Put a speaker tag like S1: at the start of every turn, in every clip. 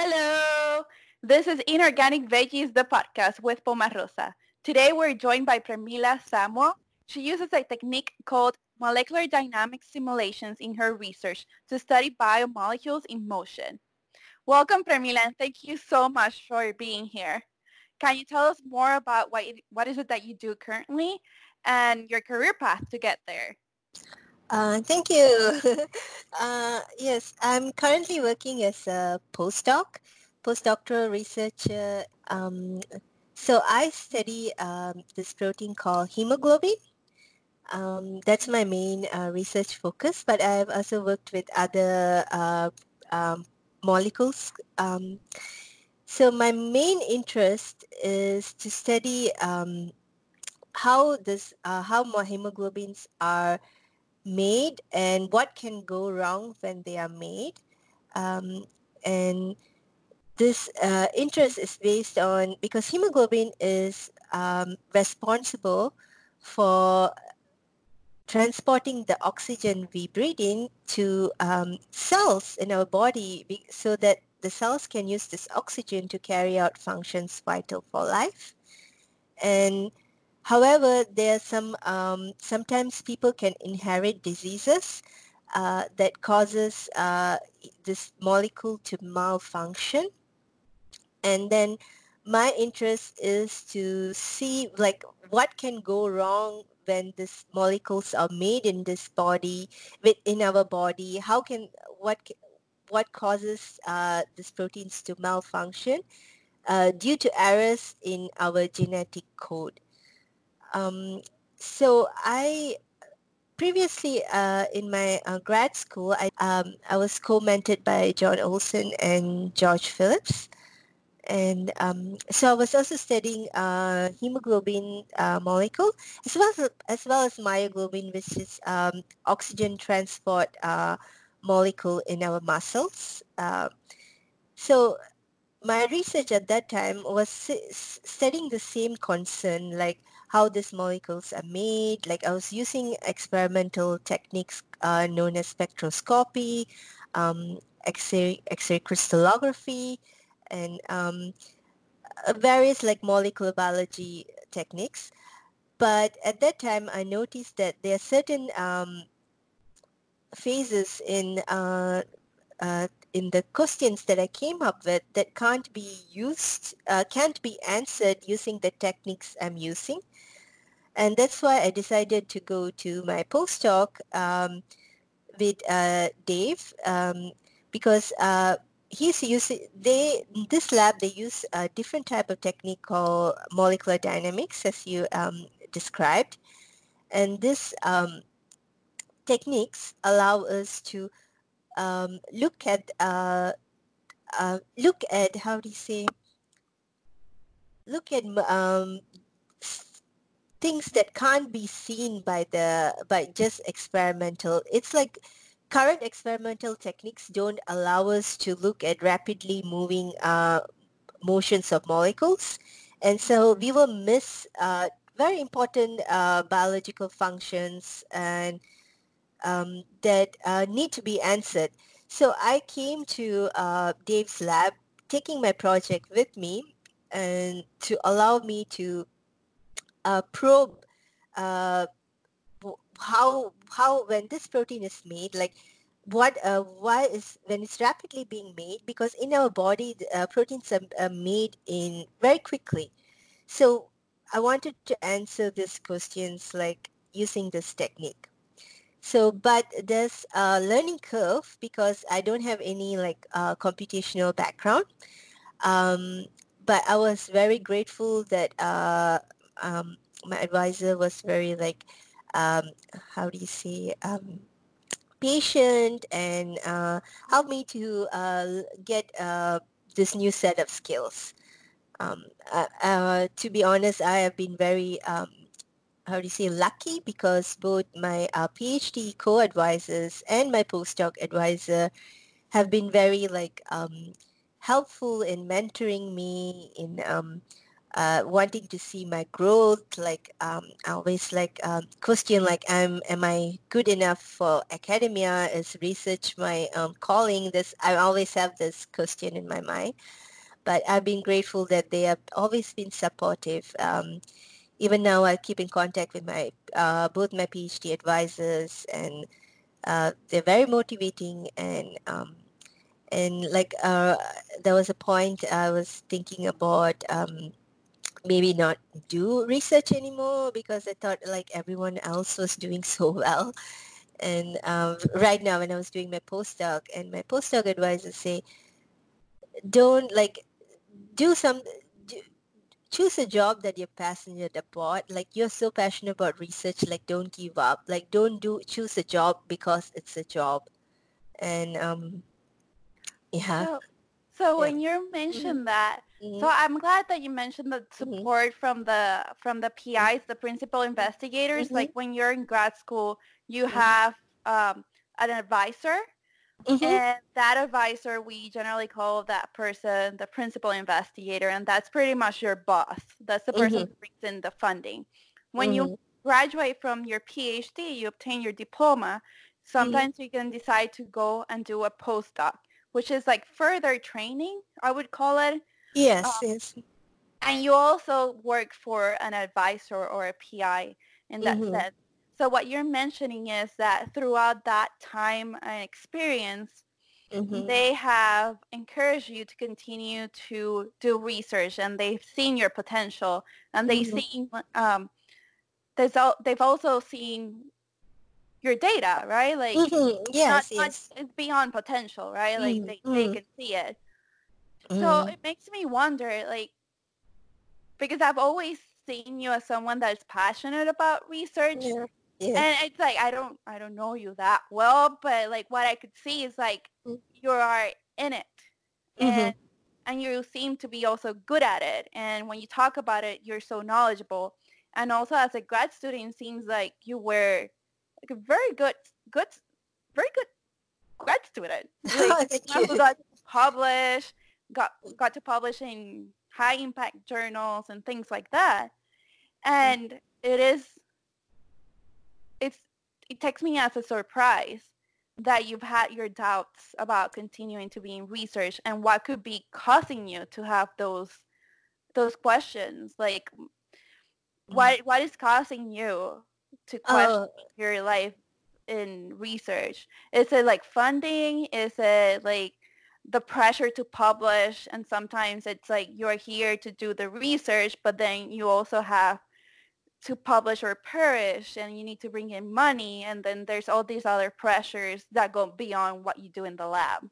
S1: Hello. This is Inorganic Veggies, the podcast with Poma Rosa. Today we're joined by Premila Samuel. She uses a technique called molecular dynamic simulations in her research to study biomolecules in motion. Welcome, Premila, and thank you so much for being here. Can you tell us more about what, what is it that you do currently and your career path to get there?
S2: Uh, thank you. uh, yes, I'm currently working as a postdoc, postdoctoral researcher. Um, so I study um, this protein called hemoglobin. Um, that's my main uh, research focus, but I've also worked with other uh, um, molecules. Um, so my main interest is to study um, how this, uh, how hemoglobins are made and what can go wrong when they are made. Um, and this uh, interest is based on because hemoglobin is um, responsible for transporting the oxygen we breathe in to um, cells in our body so that the cells can use this oxygen to carry out functions vital for life. And However, there are some, um, sometimes people can inherit diseases uh, that causes uh, this molecule to malfunction. And then my interest is to see like what can go wrong when these molecules are made in this body, within our body, how can, what, what causes uh, these proteins to malfunction uh, due to errors in our genetic code. Um, so I previously uh, in my uh, grad school, I, um, I was co-mentored by John Olson and George Phillips. And um, so I was also studying uh, hemoglobin uh, molecule as well as, as well as myoglobin, which is um, oxygen transport uh, molecule in our muscles. Uh, so my research at that time was studying the same concern, like how these molecules are made. Like I was using experimental techniques uh, known as spectroscopy, um, X-ray, X-ray crystallography, and um, uh, various like molecular biology techniques. But at that time, I noticed that there are certain um, phases in uh, uh, in the questions that I came up with that can't be used, uh, can't be answered using the techniques I'm using. And that's why I decided to go to my postdoc um, with uh, Dave um, because uh, he's using, they, this lab, they use a different type of technique called molecular dynamics as you um, described. And this um, techniques allow us to um, look at uh, uh, look at how do you say look at um, things that can't be seen by the by just experimental. It's like current experimental techniques don't allow us to look at rapidly moving uh, motions of molecules, and so we will miss uh, very important uh, biological functions and um, that uh, need to be answered. So I came to uh, Dave's lab, taking my project with me, and to allow me to uh, probe uh, how how when this protein is made, like what uh, why is when it's rapidly being made because in our body uh, proteins are, are made in very quickly. So I wanted to answer these questions like using this technique. So, but there's a learning curve because I don't have any like uh, computational background. Um, but I was very grateful that uh, um, my advisor was very like, um, how do you say, um, patient and uh, helped me to uh, get uh, this new set of skills. Um, uh, uh, to be honest, I have been very um, how do you say lucky because both my uh, PhD co-advisors and my postdoc advisor have been very like um, helpful in mentoring me in um, uh, wanting to see my growth. Like um, I always like um, question like, am am I good enough for academia? Is research my um, calling? This I always have this question in my mind. But I've been grateful that they have always been supportive. Um, even now, I keep in contact with my uh, both my PhD advisors, and uh, they're very motivating and um, and like uh, there was a point I was thinking about um, maybe not do research anymore because I thought like everyone else was doing so well. And um, right now when I was doing my postdoc and my postdoc advisors say, don't like do some, choose a job that you're passionate about. Like you're so passionate about research, like don't give up. Like don't do, choose a job because it's a job. And um, yeah.
S1: So, so yeah. when you mentioned mm-hmm. that, Mm-hmm. So I'm glad that you mentioned the mm-hmm. support mm-hmm. from the from the PIs, the principal investigators. Mm-hmm. Like when you're in grad school, you mm-hmm. have um, an advisor, mm-hmm. and that advisor we generally call that person the principal investigator, and that's pretty much your boss. That's the person who brings in the funding. When you graduate from your PhD, you obtain your diploma. Sometimes you can decide to go and do a postdoc, which is like further training, I would call it
S2: Yes, um, yes.
S1: And you also work for an advisor or a PI in that mm-hmm. sense. So what you're mentioning is that throughout that time and experience, mm-hmm. they have encouraged you to continue to do research and they've seen your potential and they've mm-hmm. seen um, they've also seen your data, right? Like,
S2: mm-hmm. yes, not, yes.
S1: Not, it's beyond potential, right? Like, they, they mm-hmm. can see it. So it makes me wonder, like, because I've always seen you as someone that's passionate about research. Yeah. Yeah. And it's like I don't I don't know you that well, but like what I could see is like mm. you are in it. Mm-hmm. And and you seem to be also good at it. And when you talk about it, you're so knowledgeable. And also as a grad student, it seems like you were like a very good good very good grad student. Like,
S2: you.
S1: got to publish got got to publish in high impact journals and things like that. And it is it's it takes me as a surprise that you've had your doubts about continuing to be in research and what could be causing you to have those those questions like what what is causing you to question uh, your life in research? Is it like funding? Is it like the pressure to publish? And sometimes it's like you're here to do the research but then you also have to publish or perish and you need to bring in money and then there's all these other pressures that go beyond what you do in the lab.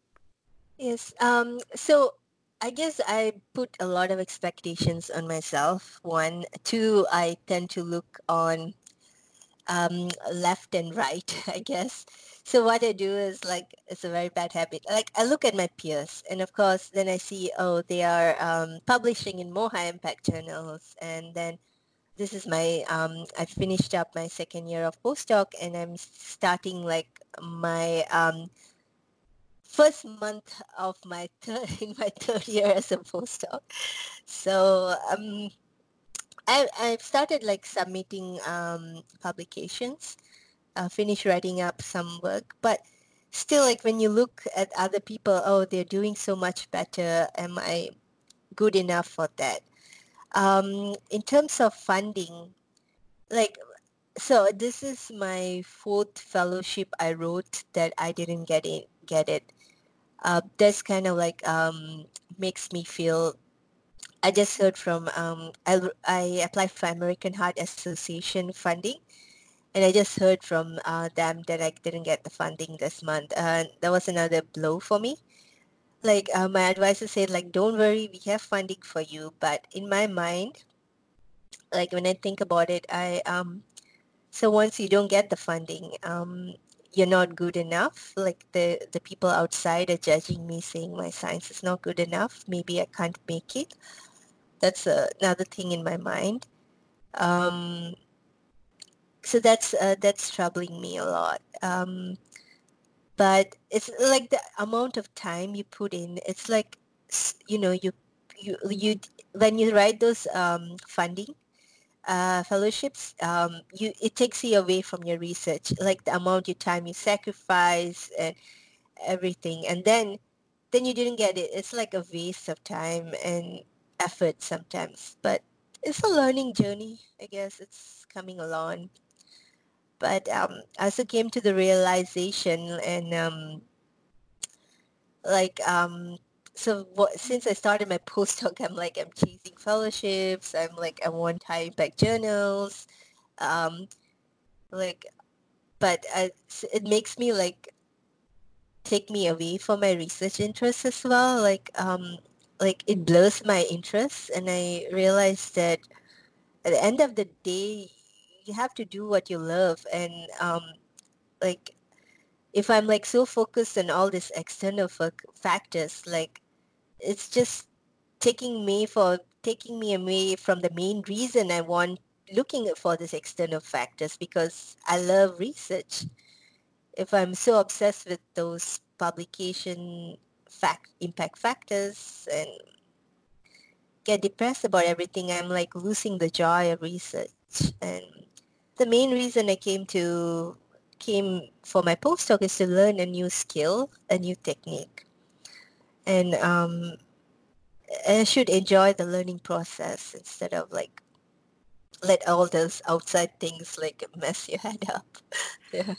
S2: Yes um, so i guess i put a lot of expectations on myself. One two i tend to look on um, left and right i guess. So what I do is like it's a very bad habit. Like I look at my peers, and of course, then I see oh they are um, publishing in more high impact journals, and then this is my um, I finished up my second year of postdoc, and I'm starting like my um, first month of my third in my third year as a postdoc. So um, I I've started like submitting um, publications uh, finish writing up some work. But still, like when you look at other people, oh, they're doing so much better. Am I good enough for that? Um, in terms of funding, like, so this is my fourth fellowship I wrote that I didn't get it. Get it. Uh, that's kind of like um, makes me feel I just heard from um, I, I applied for American Heart Association funding and I just heard from uh, them that I didn't get the funding this month. Uh, that was another blow for me. Like uh, my advisor said, like don't worry, we have funding for you. But in my mind, like when I think about it, I um, so once you don't get the funding, um, you're not good enough. Like the the people outside are judging me, saying my science is not good enough. Maybe I can't make it. That's uh, another thing in my mind. Um, so that's uh, that's troubling me a lot. Um, but it's like the amount of time you put in. It's like you know you you you when you write those um, funding uh, fellowships, um, you it takes you away from your research, like the amount of time you sacrifice and everything, and then then you didn't get it. It's like a waste of time and effort sometimes, but it's a learning journey. I guess it's coming along. But um, I also came to the realization and um, like um, so what, since I started my postdoc, I'm like I'm chasing fellowships. I'm like I want high impact journals, um, like, but I, it makes me like take me away from my research interests as well. Like um, like it blurs my interests, and I realized that at the end of the day, you have to do what you love, and um, like if I'm like so focused on all these external factors, like it's just taking me for taking me away from the main reason I want looking for these external factors because I love research. If I'm so obsessed with those publication fact impact factors and get depressed about everything, I'm like losing the joy of research. And the main reason I came to came for my postdoc is to learn a new skill, a new technique and um, I should enjoy the learning process instead of like let all those outside things like mess your head up. yeah.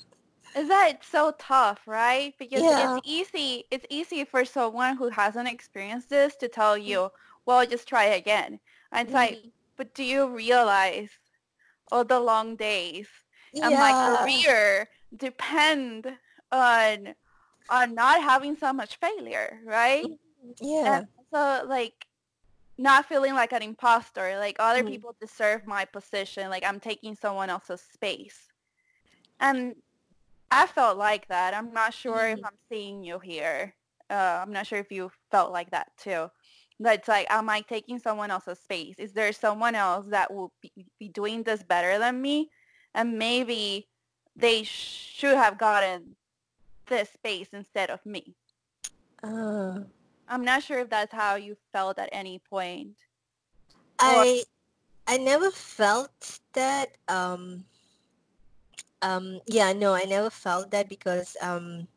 S1: Is that so tough, right? Because yeah. it's easy. It's easy for someone who hasn't experienced this to tell mm. you, "Well, just try again." And it's mm like, but do you realize all the long days yeah. and my career depend on on not having so much failure, right?
S2: Yeah.
S1: And so like not feeling like an imposter, like other mm. people deserve my position, like I'm taking someone else's space. And I felt like that. I'm not sure mm. if I'm seeing you here. Uh, I'm not sure if you felt like that too. That's like, am I taking someone else's space? Is there someone else that will be, be doing this better than me? And maybe they should have gotten this space instead of me.
S2: Uh,
S1: I'm not sure if that's how you felt at any point.
S2: I I never felt that. Um, um, yeah, no, I never felt that because um,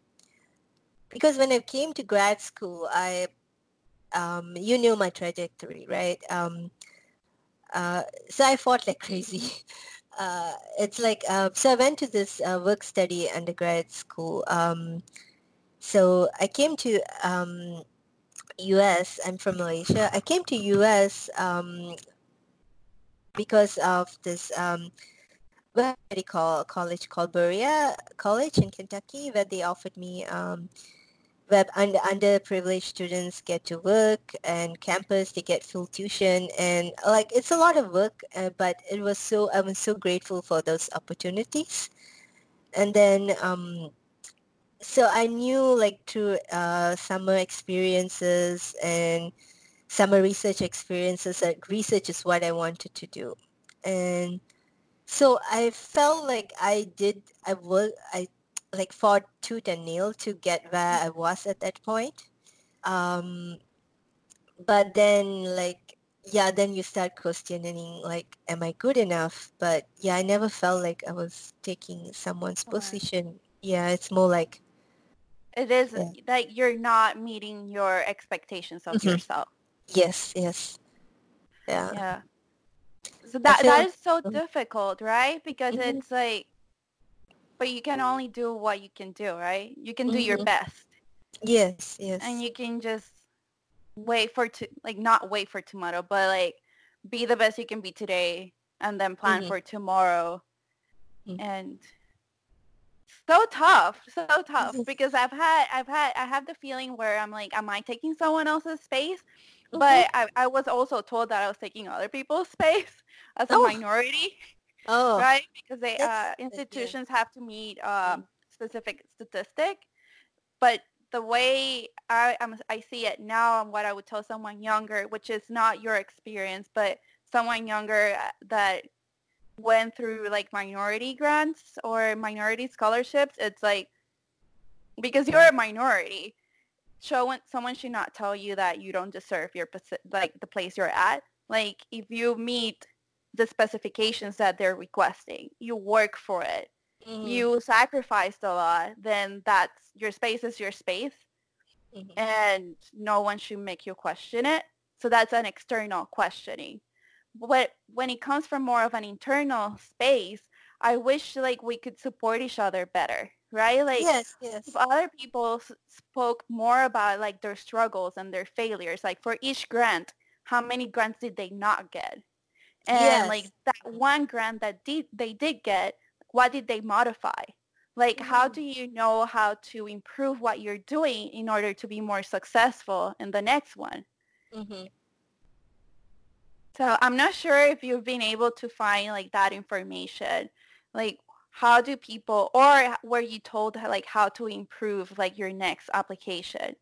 S2: because when I came to grad school, I um, you knew my trajectory, right? Um, uh, so I fought like crazy. uh, it's like uh, so I went to this uh, work study undergrad school. Um, so I came to um, U.S. I'm from Malaysia. I came to U.S. Um, because of this um, what do you call college called Berea College in Kentucky, where they offered me um, where under, underprivileged students get to work and campus they get full tuition and like it's a lot of work uh, but it was so i was so grateful for those opportunities. And then um, so i knew like through uh, summer experiences and summer research experiences that research is what i wanted to do. And so i felt like i did i work i like fought tooth and nail to get where I was at that point. Um, but then like yeah, then you start questioning like, am I good enough? But yeah, I never felt like I was taking someone's position. Yeah, it's more like
S1: it is yeah. like you're not meeting your expectations of mm-hmm. yourself.
S2: Yes, yes. Yeah.
S1: Yeah. So that that is so mm-hmm. difficult, right? Because mm-hmm. it's like but you can only do what you can do, right? You can do mm-hmm. your best.
S2: Yes, yes.
S1: And you can just wait for to like not wait for tomorrow, but like be the best you can be today and then plan mm-hmm. for tomorrow. Mm-hmm. And so tough, so tough because I've had I've had I have the feeling where I'm like, am I taking someone else's space? But mm-hmm. I, I was also told that I was taking other people's space as a oh. minority.
S2: Oh,
S1: right? Because they uh, institutions have to meet um, specific statistic, but the way I I'm, I see it now and what I would tell someone younger, which is not your experience, but someone younger uh, that went through like minority grants or minority scholarships, it's like because you're a minority, someone someone should not tell you that you don't deserve your like the place you're at. Like if you meet the specifications that they're requesting, you work for it, mm-hmm. you sacrificed a lot, then that's your space is your space, mm-hmm. and no one should make you question it. So that's an external questioning. But when it comes from more of an internal space, I wish like we could support each other better right? Like
S2: yes, yes.
S1: if other people spoke more about like their struggles and their failures, like for each grant, how many grants did they not get? And yes. like that one grant that did they did get, what did they modify? Like mm-hmm. how do you know how to improve what you're doing in order to be more successful in the next one? Mm-hmm. So I'm not sure if you've been able to find like that information. Like how do people or were you told like how to improve like your next application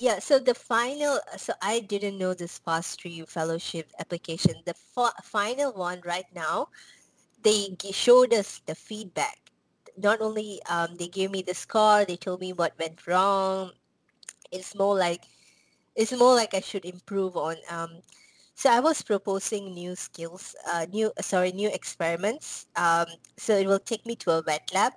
S2: yeah so the final so i didn't know this FOSS3 fellowship application the final one right now they g- showed us the feedback not only um, they gave me the score they told me what went wrong it's more like it's more like i should improve on um, so I was proposing new skills, uh, new sorry, new experiments. Um, so it will take me to a wet lab,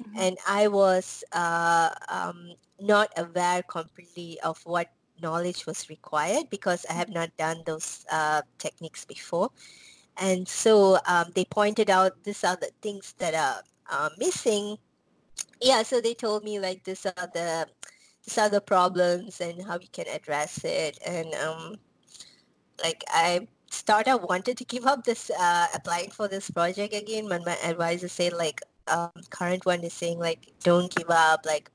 S2: mm-hmm. and I was uh, um, not aware completely of what knowledge was required because I have not done those uh, techniques before. And so um, they pointed out these are the things that are uh, missing. Yeah, so they told me like these are the these are the problems and how you can address it. And um, like I started wanted to give up this uh, applying for this project again, but my advisor said like um, current one is saying like don't give up, like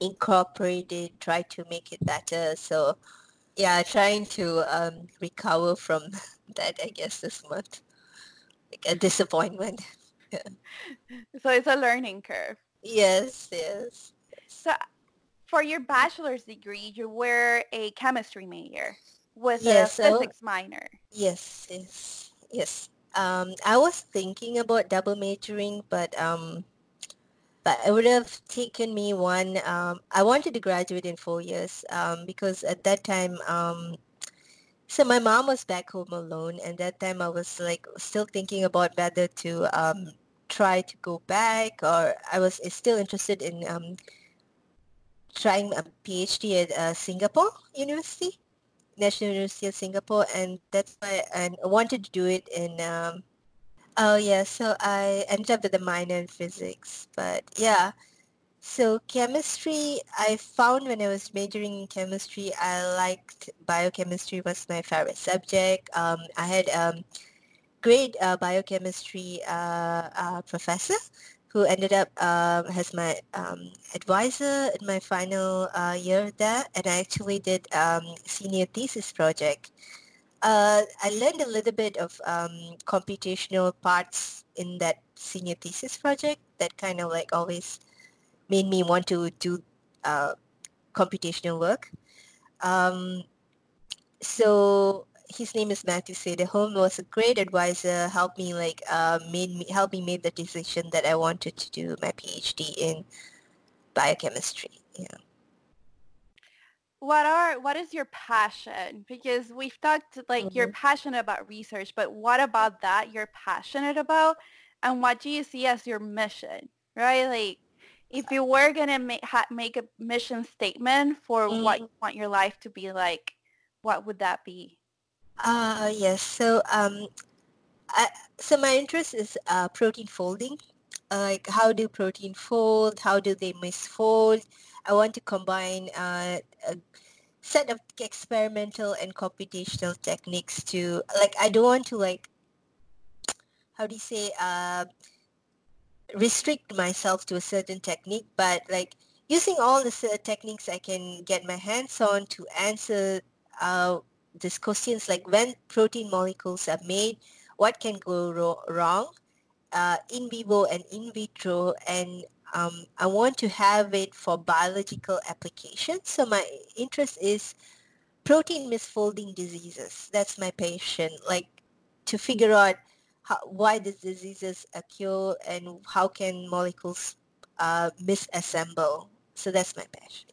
S2: incorporate it, try to make it better. So yeah, trying to um, recover from that I guess this month. Like a disappointment.
S1: So it's a learning curve.
S2: Yes, yes.
S1: So for your bachelor's degree, you were a chemistry major with yes, a physics so, minor.
S2: Yes, yes, yes. Um, I was thinking about double majoring, but um, but it would have taken me one. Um, I wanted to graduate in four years um, because at that time, um, so my mom was back home alone, and that time I was like still thinking about whether to um, try to go back, or I was still interested in um, trying a PhD at uh, Singapore University. National University of Singapore, and that's why I wanted to do it in. Oh yeah, so I ended up with a minor in physics, but yeah. So chemistry, I found when I was majoring in chemistry, I liked biochemistry was my favorite subject. Um, I had um, great uh, biochemistry uh, uh, professor who ended up uh, as my um, advisor in my final uh, year there, and I actually did um, senior thesis project. Uh, I learned a little bit of um, computational parts in that senior thesis project that kind of like always made me want to do uh, computational work. Um, so his name is Matthew Saderholm was a great advisor, helped me like uh, made me helped me make the decision that I wanted to do my PhD in biochemistry. Yeah.
S1: What are what is your passion? Because we've talked like mm-hmm. you're passionate about research, but what about that you're passionate about, and what do you see as your mission? Right, like if you were gonna make ha- make a mission statement for mm-hmm. what you want your life to be like, what would that be?
S2: Uh, yes. So, um, I, so my interest is uh, protein folding. Uh, like how do protein fold? How do they misfold? I want to combine uh, a set of experimental and computational techniques to like. I don't want to like. How do you say? Uh, restrict myself to a certain technique, but like using all the techniques I can get my hands on to answer uh, these questions like when protein molecules are made, what can go ro- wrong uh, in vivo and in vitro, and um, I want to have it for biological applications. So my interest is protein misfolding diseases. That's my passion, like to figure out how, why these diseases occur and how can molecules uh, misassemble. So that's my passion.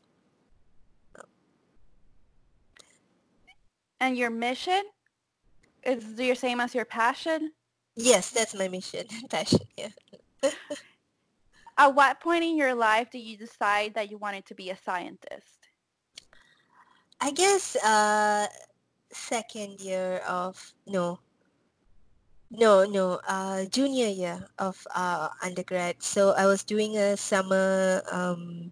S1: And your mission is the same as your passion?
S2: Yes, that's my mission passion. Yeah.
S1: At what point in your life did you decide that you wanted to be a scientist?
S2: I guess uh, second year of no, no, no, uh, junior year of uh, undergrad. So I was doing a summer um,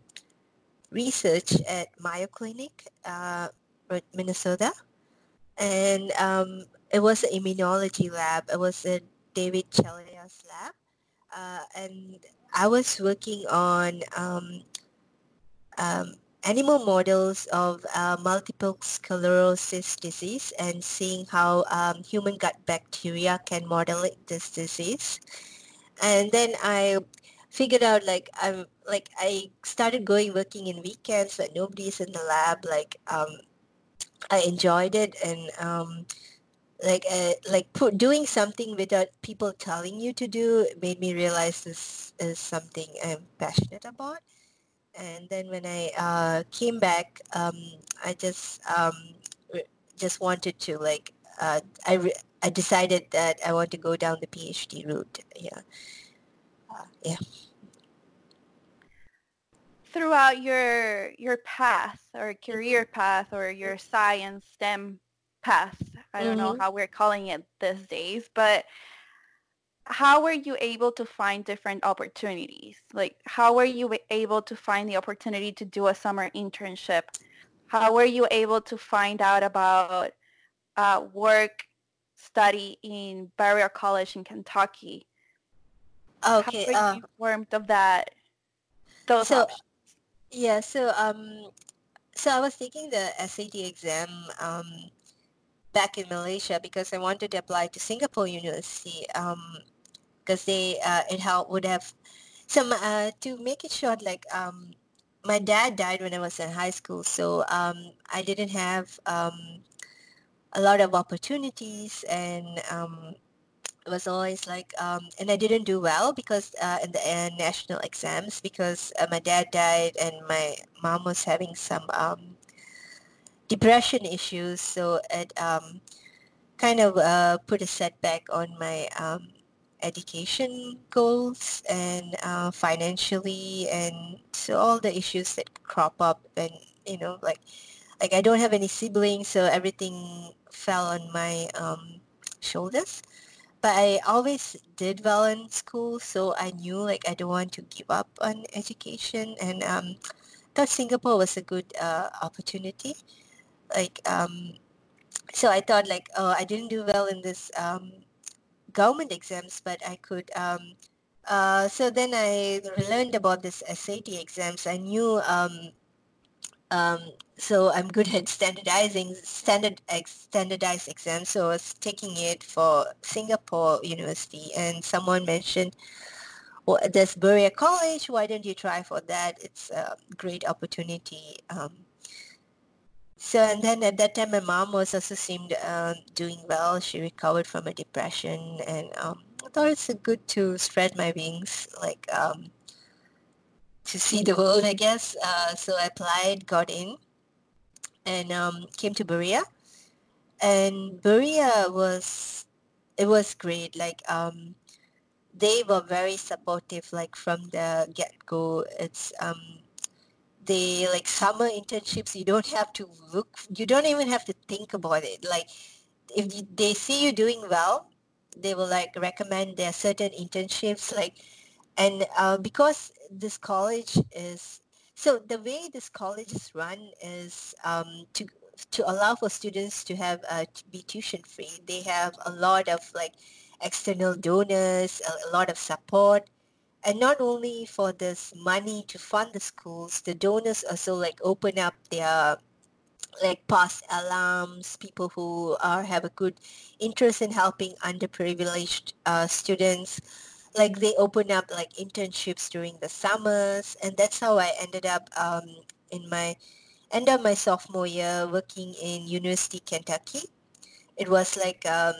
S2: research at Mayo Clinic, uh, Minnesota, and um, it was an immunology lab. It was a David Chella's lab, uh, and I was working on um, um, animal models of uh, multiple sclerosis disease and seeing how um, human gut bacteria can modulate this disease. And then I figured out like I'm like I started going working in weekends but nobody's in the lab. Like um, I enjoyed it and um, like uh, like put, doing something without people telling you to do made me realize this is something I'm passionate about. And then when I uh, came back, um, I just um, just wanted to like uh, I re- I decided that I want to go down the PhD route. Yeah, uh, yeah.
S1: Throughout your your path or career path or your science STEM path, I don't mm-hmm. know how we're calling it these days, but how were you able to find different opportunities? Like how were you able to find the opportunity to do a summer internship? How were you able to find out about uh, work study in Berea College in Kentucky?
S2: Okay.
S1: How were uh, you informed of that? Those
S2: so,
S1: options?
S2: Yeah, so um so I was taking the SAT exam um back in Malaysia because I wanted to apply to Singapore University. Um because they uh, it help would have some uh, to make it short like um, my dad died when I was in high school so um, I didn't have um, a lot of opportunities and um, it was always like um, and I didn't do well because uh, in the uh, national exams because uh, my dad died and my mom was having some um, depression issues so it um, kind of uh, put a setback on my um, education goals and uh, financially and so all the issues that crop up and you know like like I don't have any siblings so everything fell on my um, shoulders. But I always did well in school so I knew like I don't want to give up on education and um, thought Singapore was a good uh, opportunity like um, so I thought like oh I didn't do well in this um, government exams, but I could. Um, uh, so then I learned about this SAT exams. I knew. Um, um, so I'm good at standardizing standard standardized exams. So I was taking it for Singapore University, and someone mentioned, "Well, there's Berea College. Why don't you try for that? It's a great opportunity." Um, so and then at that time, my mom was also seemed uh, doing well. She recovered from a depression, and um, I thought it's good to spread my wings, like um, to see the world, I guess. Uh, so I applied, got in, and um, came to Berea. And Berea was, it was great. Like um, they were very supportive, like from the get go. It's um, they like summer internships you don't have to look you don't even have to think about it. Like if they see you doing well they will like recommend their certain internships like and uh, because this college is so the way this college is run is um, to to allow for students to have uh, to be tuition free they have a lot of like external donors a, a lot of support and not only for this money to fund the schools, the donors also like open up their like past alums, people who are have a good interest in helping underprivileged uh, students. Like they open up like internships during the summers, and that's how I ended up um, in my end of my sophomore year working in University Kentucky. It was like um,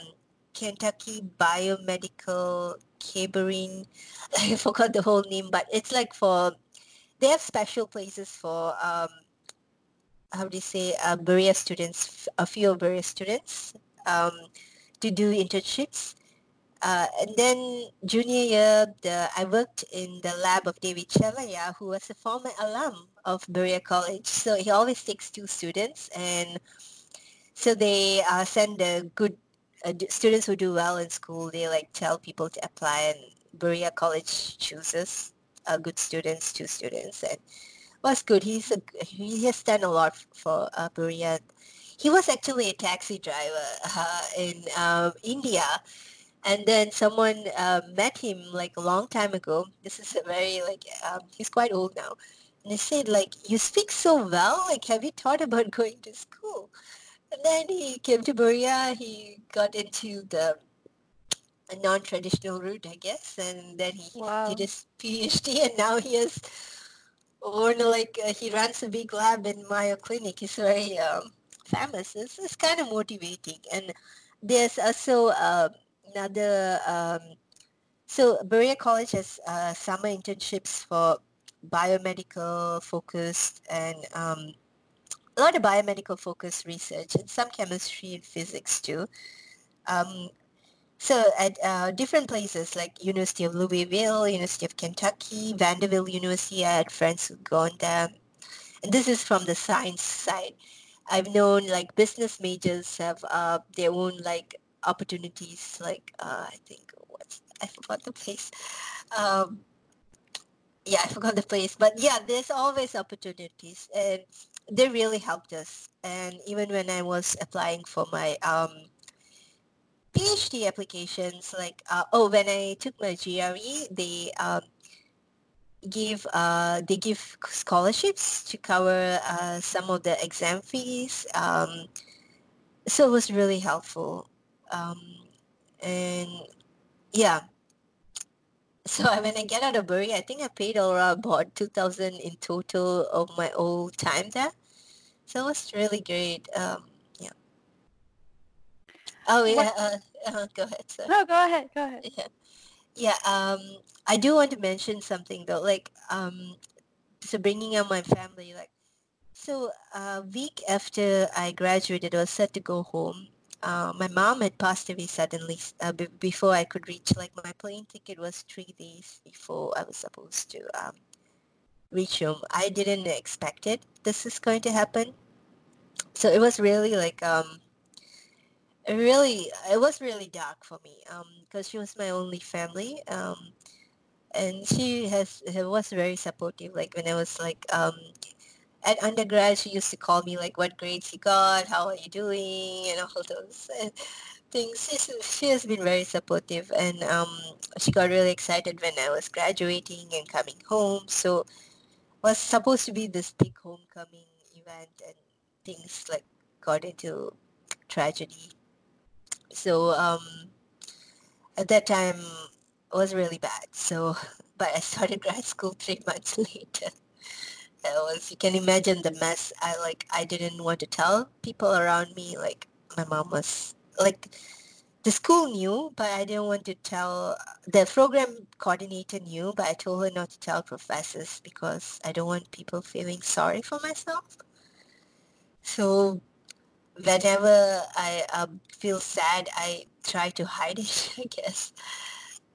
S2: Kentucky Biomedical KBRIN. I forgot the whole name, but it's like for they have special places for um, how do you say, uh, Berea students, a few Berea students um, to do internships. Uh, and then junior year, the, I worked in the lab of David Chella, who was a former alum of Berea College. So he always takes two students, and so they uh, send the good uh, students who do well in school. They like tell people to apply, and Berea College chooses uh, good students, two students, and was good. He's a, he has done a lot for uh, Berea. He was actually a taxi driver uh, in um, India and then someone uh, met him like a long time ago. This is a very like um, he's quite old now, and they said like you speak so well. Like have you thought about going to school? And then he came to Berea. He got into the a non-traditional route, I guess, and then he wow. did his PhD, and now he has or like uh, he runs a big lab in Mayo Clinic. He's very um, famous. It's, it's kind of motivating, and there's also uh, another um, so Berea College has uh, summer internships for biomedical focused and um, a lot of biomedical focused research and some chemistry and physics too. Um, so at uh, different places like University of Louisville, University of Kentucky, Vanderbilt University, I had friends who gone there. And this is from the science side. I've known like business majors have uh, their own like opportunities like uh, I think what's I forgot the place. Um, yeah, I forgot the place, but yeah, there's always opportunities, and they really helped us. And even when I was applying for my um, PhD applications, like uh, oh, when I took my GRE, they um, give uh, they give scholarships to cover uh, some of the exam fees. Um, so it was really helpful um, and yeah so when I get out of Berea, I think I paid around about 2000 in total of my old time there. So it was really great. Um, yeah. Oh, yeah. Uh, uh, go ahead. Sir.
S1: No, go ahead. Go ahead.
S2: Yeah. Yeah. Um, I do want to mention something though. Like, um, so bringing up my family, like, so a week after I graduated, I was set to go home uh, my mom had passed away suddenly uh, b- before I could reach. Like my plane ticket was three days before I was supposed to um, home. I didn't expect it. This is going to happen. So it was really like um, really it was really dark for me because um, she was my only family. Um, and she has She was very supportive. Like when I was like um, at undergrad, she used to call me like, "What grades you got? How are you doing?" and all those uh, things. She's, she has been very supportive, and um, she got really excited when I was graduating and coming home. So was supposed to be this big homecoming event, and things like got into tragedy. So um, at that time was really bad. So, but I started grad school three months later it was you can imagine the mess i like i didn't want to tell people around me like my mom was like the school knew but i didn't want to tell the program coordinator knew but i told her not to tell professors because i don't want people feeling sorry for myself. So whenever i um, feel sad i try to hide it i guess.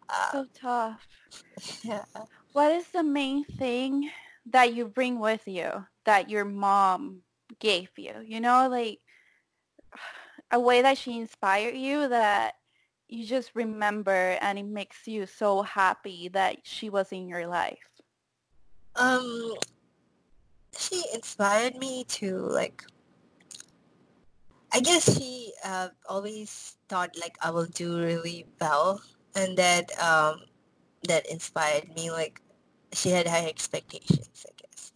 S1: Uh, so tough.
S2: yeah.
S1: What is the main thing that you bring with you that your mom gave you? You know like a way that she inspired you that you just remember and it makes you so happy that she was in your life
S2: um she inspired me to like i guess she uh, always thought like i will do really well and that um that inspired me like she had high expectations, I guess.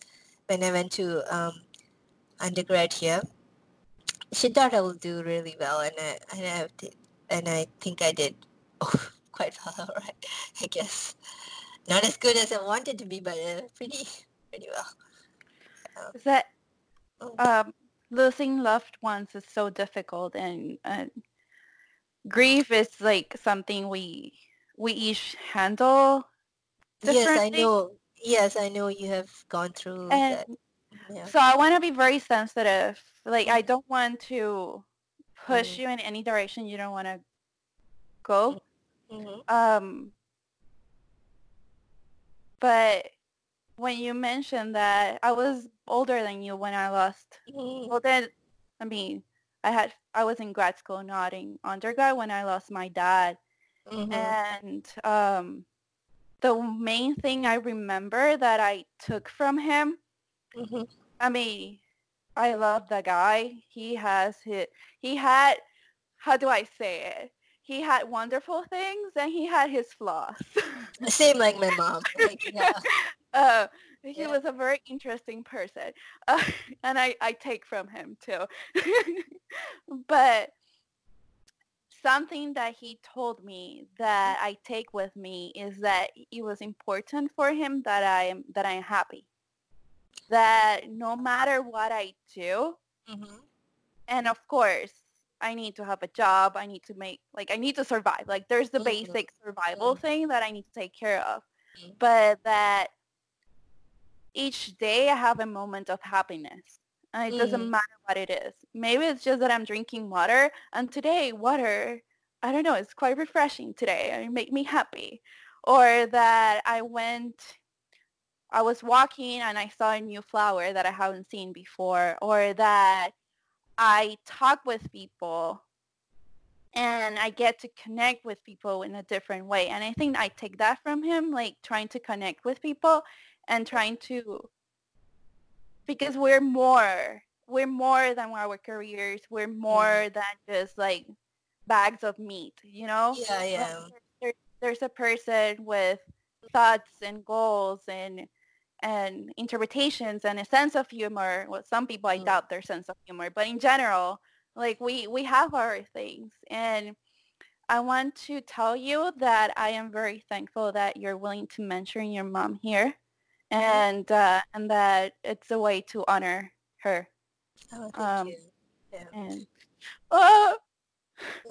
S2: When I went to um, undergrad here, she thought I would do really well, and I and I did, and I think I did oh, quite well, right? I guess not as good as I wanted to be, but uh, pretty pretty well.
S1: Um, is that oh. um, losing loved ones is so difficult, and, and grief is like something we we each handle
S2: Yes, I know. Yes, I know you have gone through
S1: and
S2: that. Yeah.
S1: So I want to be very sensitive. Like I don't want to push
S2: Mhm.
S1: you in any direction you don't want to go.
S2: Mhm.
S1: Um, but when you mentioned that I was older than you when I lost,
S2: Mhm.
S1: well then, I mean, I had I was in grad school, not in undergrad when I lost my dad,
S2: Mhm.
S1: and um, the main thing I remember that I took from him,
S2: Mhm.
S1: I mean, I love the guy. He has his, he had, how do I say it? He had wonderful things and he had his flaws.
S2: Same like my mom. Like, yeah.
S1: uh, he
S2: Yeah.
S1: was a very interesting person, uh, and I, I take from him too. but something that he told me that I take with me is that it was important for him that I am that I am happy. That no matter what I do,
S2: Mhm.
S1: and of course I need to have a job. I need to make like I need to survive. Like there's the
S2: Mhm.
S1: basic survival
S2: Mhm.
S1: thing that I need to take care of.
S2: Mhm.
S1: But that each day I have a moment of happiness. And it doesn't
S2: Mhm.
S1: matter what it is. Maybe it's just that I'm drinking water and today water, I don't know, it's quite refreshing today. And it make me happy. Or that I went I was walking and I saw a new flower that I haven't seen before, or that I talk with people and I get to connect with people in a different way. And I think I take that from him, like trying to connect with people and trying to, because we're more, we're more than our careers. We're more than just like bags of meat, you know?
S2: Yeah, yeah.
S1: there, there's a person with thoughts and goals and and interpretations and a sense of humor. Well, some people I
S2: Mm.
S1: doubt their sense of humor, but in general, like we we have our things, and I want to tell you that I am very thankful that you're willing to mention your mom here, and uh, and that it's a way to honor her.
S2: Oh, thank
S1: Um,
S2: you. Yeah.
S1: And oh,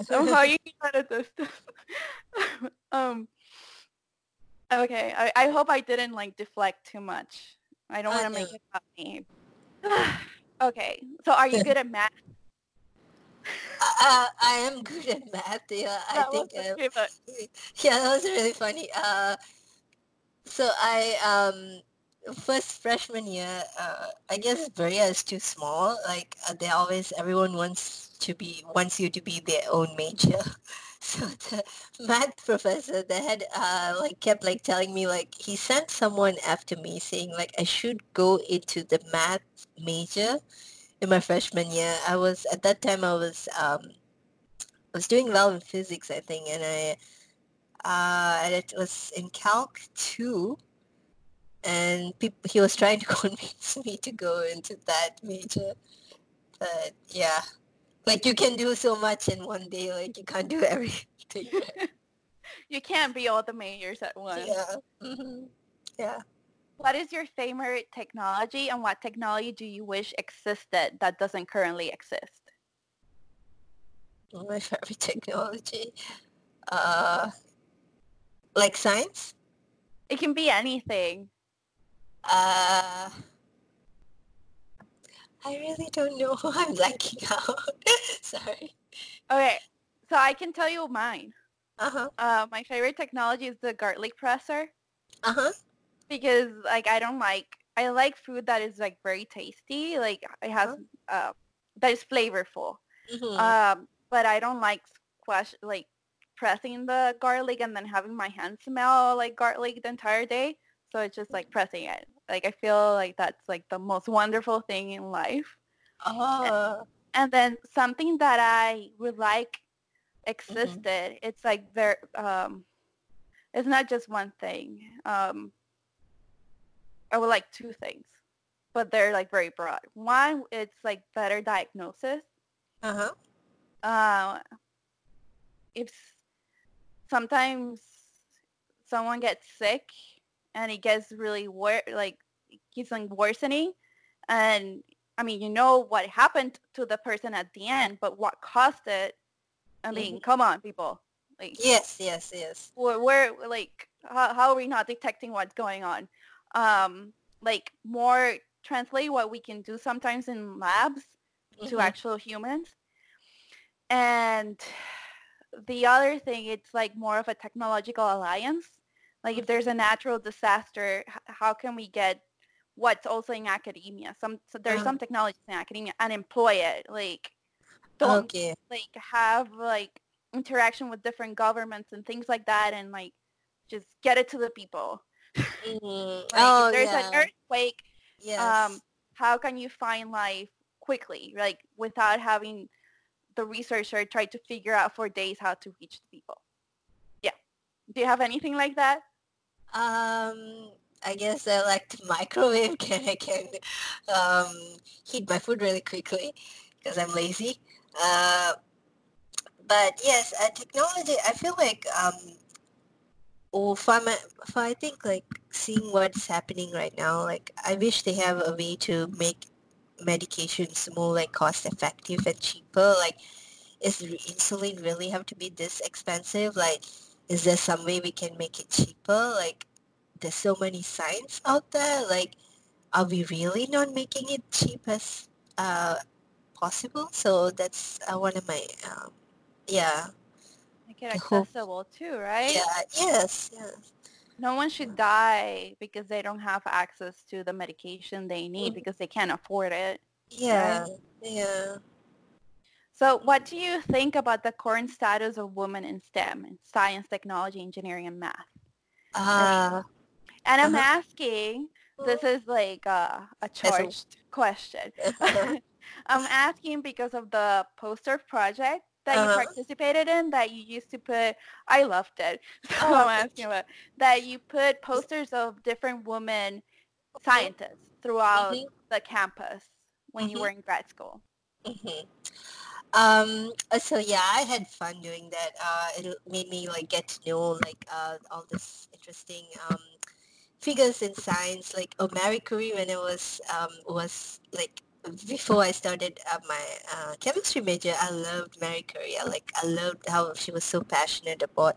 S1: somehow you got at this. um. Okay, I, I hope I didn't like deflect too much. I don't
S2: Uh,
S1: want to make it about me. okay, so are you good at math?
S2: Uh, I am good at math. Yeah, I
S1: That
S2: think. uh, yeah, that was really funny. Uh, so I um first freshman year, uh, I guess Berea is too small. Like uh, they always everyone wants to be wants you to be their own major. So the math professor, the head, uh, like kept like telling me like he sent someone after me saying like I should go into the math major in my freshman year. I was at that time I was um I was doing well in physics I think and I uh and it was in calc 2 and peop- he was trying to convince me to go into that major but yeah like you can do so much in one day like you can't do everything
S1: you can't be all the mayors at once.
S2: yeah hmm yeah
S1: What is your favorite technology and what technology do you wish existed that doesn't currently exist?
S2: my favorite technology uh like science
S1: It can be anything.
S2: uh I really don't know. I'm blanking out. Sorry.
S1: Okay, so I can tell you mine.
S2: Uh-huh.
S1: Uh, my favorite technology is the garlic presser
S2: Uh-huh.
S1: because like I don't like I like food that is like very tasty, like it has uh, that is flavorful.
S2: Mhm.
S1: Um, but I don't like squash like pressing the garlic and then having my hands smell like garlic the entire day. So it's just like pressing it. Like I feel like that's like the most wonderful thing in life.
S2: oh.
S1: And then something that I would like existed, it's like there. um it's not just one thing. Um I would like two things. But they're like very broad. One, it's like better diagnosis.
S2: Uh-huh.
S1: uh, if sometimes someone gets sick and it gets really wor- like keeps on worsening and I mean you know what happened to the person at the end but what caused it I mean come on people like
S2: Yes, yes, yes.
S1: we're, we're like how, how are we not detecting what's going on um like more translate what we can do sometimes in labs mm-hmm. to actual humans. And the other thing, it's like more of a technological alliance. Like if there's a natural disaster, how can we get what's also in academia? Some so there's uh-huh. some technologies in academia and employ it. Like don't okay. like have like interaction with different governments and things like that and like just get it to the people.
S2: Mm-hmm. like, oh,
S1: there's
S2: yeah.
S1: an earthquake.
S2: Yes. Um,
S1: how can you find life quickly, like without having the researcher try to figure out for days how to reach the people? Do you have anything like that?
S2: Um, I guess I like to microwave. Can I can um, heat my food really quickly because I'm lazy. Uh, but yes, uh, technology. I feel like um, oh, for, my, for I think like seeing what's happening right now, like I wish they have a way to make medications more like cost effective and cheaper. Like, is insulin really have to be this expensive? Like, is there some way we can make it cheaper? Like, there's so many signs out there. Like, are we really not making it cheap as uh, possible? So that's uh, one of my um, yeah.
S1: Make it accessible too, right?
S2: Yeah. Yes. Yes.
S1: No one should die because they don't have access to the medication they need mm-hmm. because they can't afford it.
S2: Yeah. Right? Yeah.
S1: So what do you think about the current status of women in STEM, in science, technology, engineering, and math?
S2: Uh,
S1: and I'm uh-huh. asking, this is like a, a charged question. I'm asking because of the poster project that uh-huh. you participated in that you used to put I loved it. So oh, I'm asking about that you put posters of different women scientists throughout mm-hmm. the campus when mm-hmm. you were in grad school.
S2: Mm-hmm. Um, uh, so yeah, I had fun doing that. Uh, it made me like get to know like uh, all this interesting um, figures in science. Like oh, Marie Curie when it was um, was like before I started uh, my uh, chemistry major, I loved Marie Curie. I, like I loved how she was so passionate about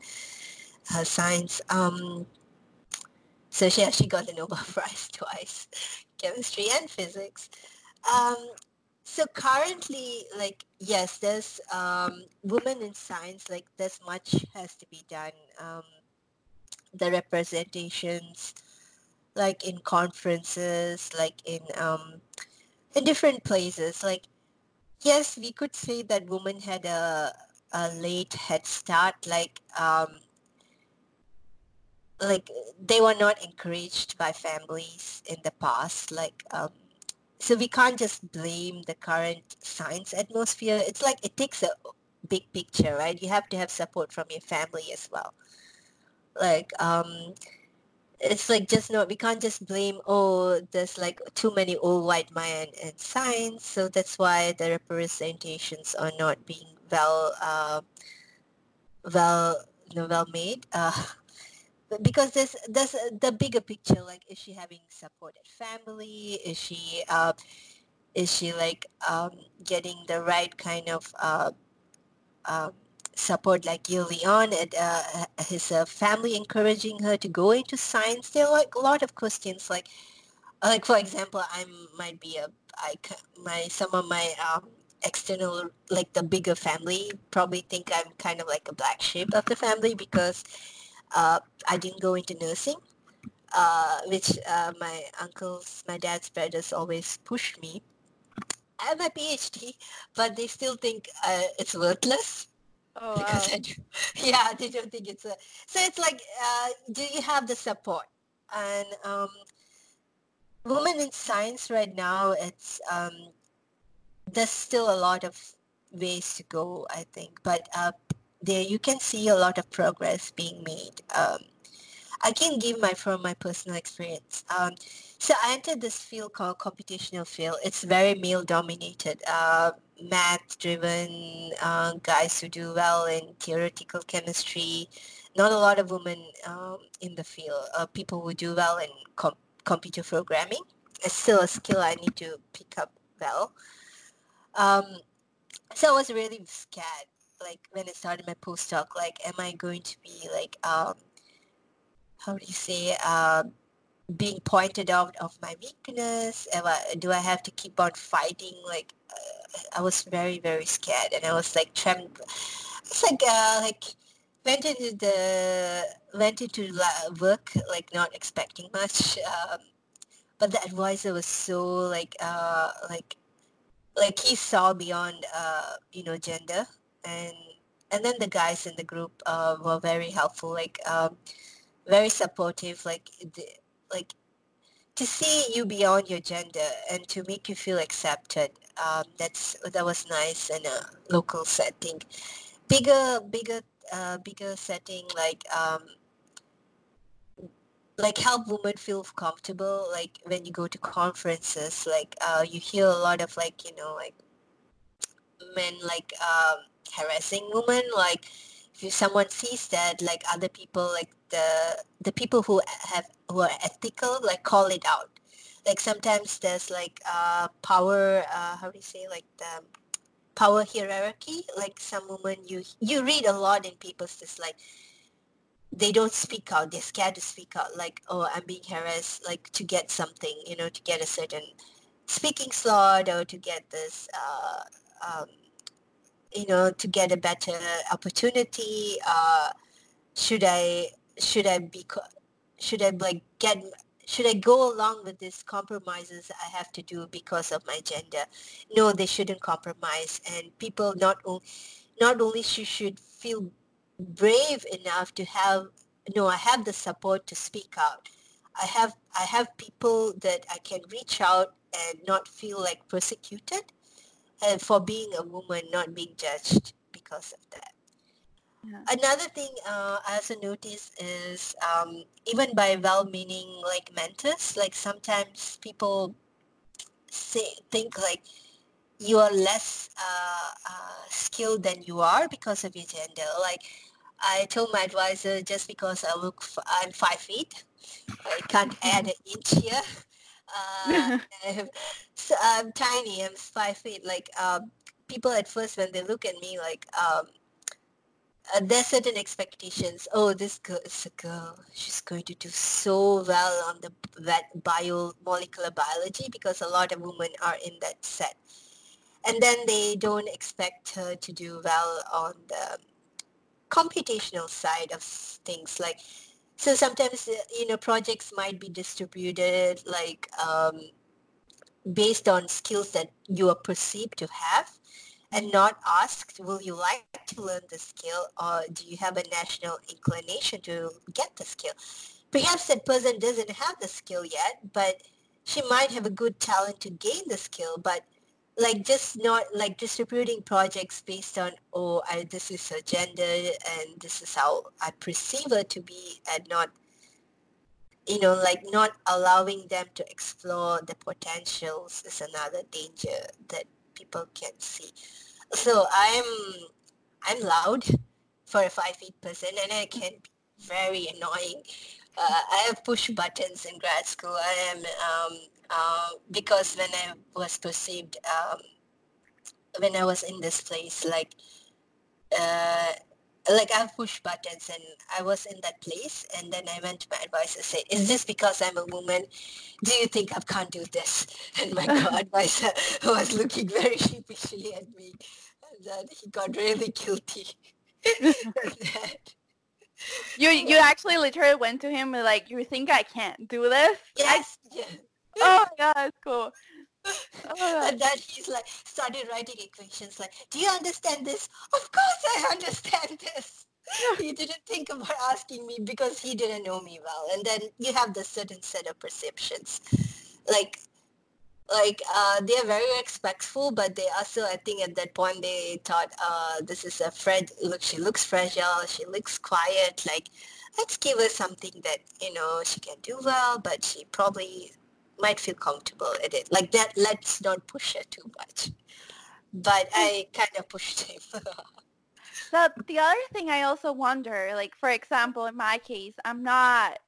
S2: her science. Um, so she actually got the Nobel Prize twice, chemistry and physics. Um, so currently, like yes, there's um, women in science. Like there's much has to be done. Um, the representations, like in conferences, like in um, in different places. Like, yes, we could say that women had a, a late head start. Like, um, like they were not encouraged by families in the past. Like, um, so we can't just blame the current science atmosphere. It's like it takes a big picture, right? You have to have support from your family as well. Like, um, it's like just not we can't just blame oh there's like too many old white men in science so that's why the representations are not being well uh, well know, well made uh, because there's there's the bigger picture like is she having supported family? Is she uh, is she like um, getting the right kind of uh, um, support like yearly on? And uh, his uh, family encouraging her to go into science? There are like a lot of questions like like for example i might be a i my some of my um, external like the bigger family probably think i'm kind of like a black sheep of the family because uh, i didn't go into nursing uh, which uh, my uncles my dad's brothers always pushed me I have my PhD, but they still think uh, it's worthless
S1: Oh, because wow. I
S2: do, yeah, they don't think it's a. So it's like, uh, do you have the support? And um, women in science right now, it's um, there's still a lot of ways to go, I think, but uh, there you can see a lot of progress being made. Um, I can give my from my personal experience. Um, so I entered this field called computational field. It's very male dominated. Uh, math driven uh, guys who do well in theoretical chemistry. Not a lot of women um, in the field. Uh, people who do well in com- computer programming. It's still a skill I need to pick up well. Um, so I was really scared, like when I started my postdoc. Like, am I going to be like, um, how do you say, uh, being pointed out of my weakness? I, do I have to keep on fighting? Like uh, I was very very scared, and I was like trembling. It's like uh, like went into the went into work like not expecting much. Um, but the advisor was so like uh, like like he saw beyond uh, you know gender and and then the guys in the group uh, were very helpful like um, very supportive like the, like to see you beyond your gender and to make you feel accepted um, that's that was nice in a local setting. Bigger bigger uh, bigger setting like um, like help women feel comfortable like when you go to conferences like uh, you hear a lot of like you know like men like um, harassing women like if someone sees that like other people like the the people who have who are ethical like call it out. Like sometimes there's like uh, power uh, how do you say like the power hierarchy. Like some women you you read a lot in people's just like they don't speak out they're scared to speak out like oh i'm being harassed like to get something you know to get a certain speaking slot or to get this uh, um, you know to get a better opportunity uh, should i should i be should i like get should i go along with these compromises i have to do because of my gender? No they shouldn't compromise and people not only not only should, should feel brave enough to have no i have the support to speak out. I have i have people that i can reach out and not feel like persecuted and for being a woman not being judged because of that yeah. Another thing uh, I also notice is um, even by well-meaning like mentors, like sometimes people say think like you are less uh, uh, skilled than you are because of your gender. Like I told my advisor just because I look, I'm five feet, I can't add an inch here. Uh, so I'm tiny. I'm five feet. Like um, people at first when they look at me, like um, uh, there's certain expectations. Oh, this girl is a girl. She's going to do so well on the that bio molecular biology because a lot of women are in that set, and then they don't expect her to do well on the computational side of things like so sometimes uh, you know projects might be distributed like um, based on skills that you are perceived to have and not asked will you like to learn the skill or do you have a national inclination to get the skill? Perhaps that person doesn't have the skill yet but she might have a good talent to gain the skill but like just not like distributing projects based on oh I, this is her gender and this is how I perceive her to be and not you know like not allowing them to explore the potentials is another danger that people can see so I'm I'm loud for a five feet person and I can be very annoying uh, I have push buttons in grad school. I am um, uh, because when I was perceived, um, when I was in this place, like uh, like I have push buttons and I was in that place and then I went to my advisor and said, is this because I'm a woman? Do you think I can't do this? And my advisor was looking very sheepishly at me and then he got really guilty.
S1: you you actually literally went to him and like, you think I can't do this?
S2: Yes. I, yes.
S1: Oh god, that's cool.
S2: Oh and then he's like started writing equations like, do you understand this? Of course I understand this. he didn't think about asking me because he didn't know me well. And then you have the certain set of perceptions. Like like uh, they are very respectful, but they also, I think, at that point they thought, uh, this is a Fred. Look, she looks fragile. She looks quiet. Like, let's give her something that you know she can do well, but she probably might feel comfortable at it. Like that. Let's not push her too much. But I kind of pushed him.
S1: so the other thing I also wonder, like for example, in my case, I'm not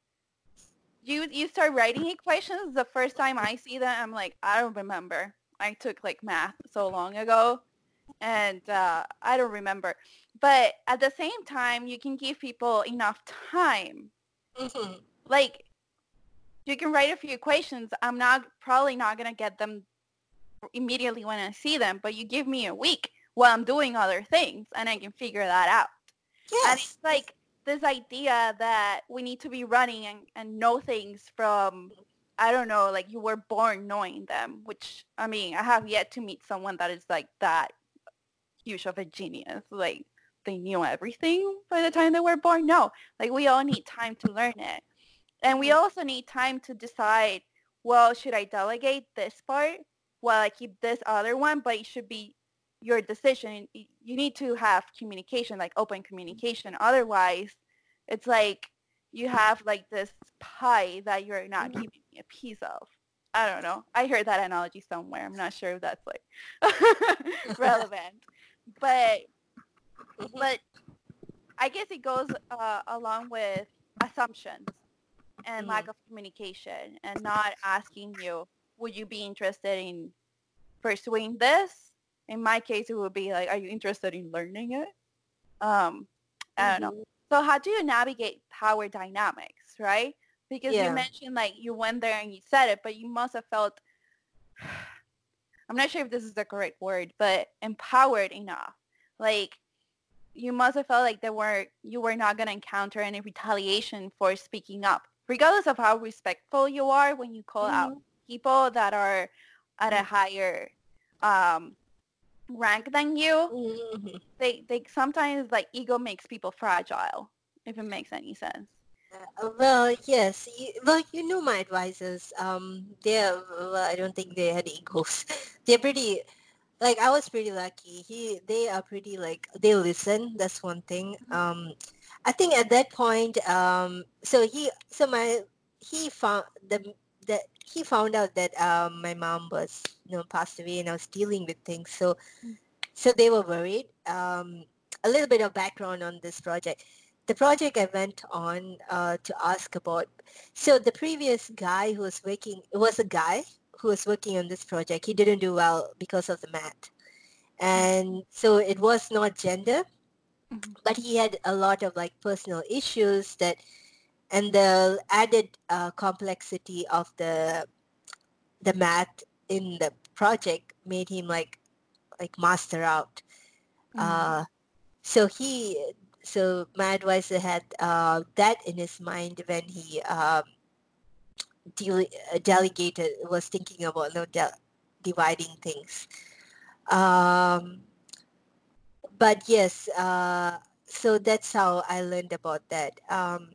S1: you you start writing equations the first time i see them i'm like i don't remember i took like math so long ago and uh, i don't remember but at the same time you can give people enough time mm-hmm. like you can write a few equations. I'm not probably not gonna get them immediately when I see them, but you give me a week while I'm doing other things and I can figure that out.
S2: Yes.
S1: And it's like this idea that we need to be running and, and know things from I don't know, like you were born knowing them, which I mean, I have yet to meet someone that is like that huge of a genius. Like they knew everything by the time they were born. No, like we all need time to learn it. And we also need time to decide, well, should I delegate this part while I keep this other one? But it should be your decision. You need to have communication, like open communication. Otherwise, it's like you have like this pie that you're not
S2: Mhm.
S1: keeping a piece of. I don't know. I heard that analogy somewhere. I'm not sure if that's like relevant. But
S2: Mhm.
S1: but I guess it goes uh, along with assumptions and lack of communication and not asking you, would you be interested in pursuing this? In my case, it would be like, are you interested in learning it? Um, I don't know.
S2: Mhm.
S1: So how do you navigate power dynamics, right? Because
S2: Yeah.
S1: you mentioned like you went there and you said it, but you must have felt, I'm not sure if this is the correct word, but empowered enough. Like you must have felt like there were you were not going to encounter any retaliation for speaking up, regardless of how respectful you are when you call out people that are at a
S2: Mhm.
S1: higher um, rank than you.
S2: Mhm.
S1: They they sometimes like ego makes people fragile, if it makes any sense.
S2: Uh, well, yes. You, well, you know my advisors. Um, they're. Well, I don't think they had egos. They're pretty. Like I was pretty lucky. He. They are pretty like they listen. That's one thing.
S1: Mhm.
S2: Um, I think at that point. Um, so he. So my. He found the that he found out that um my mom was you know passed away and I was dealing with things. So.
S1: Mm.
S2: So they were worried. Um, a little bit of background on this project the project I went on uh, to ask about. So the previous guy who was working, it was a guy who was working on this project. He didn't do well because of the math. And so it was not gender,
S1: Mhm.
S2: but he had a lot of like personal issues that, and the added uh, complexity of the, the math in the project made him like, like master out. Uh, so he, so my advisor had uh, that in his mind when he um, dele- uh, delegated, was thinking about no, de- dividing things. Um, but yes, uh, so that's how I learned about that. Um,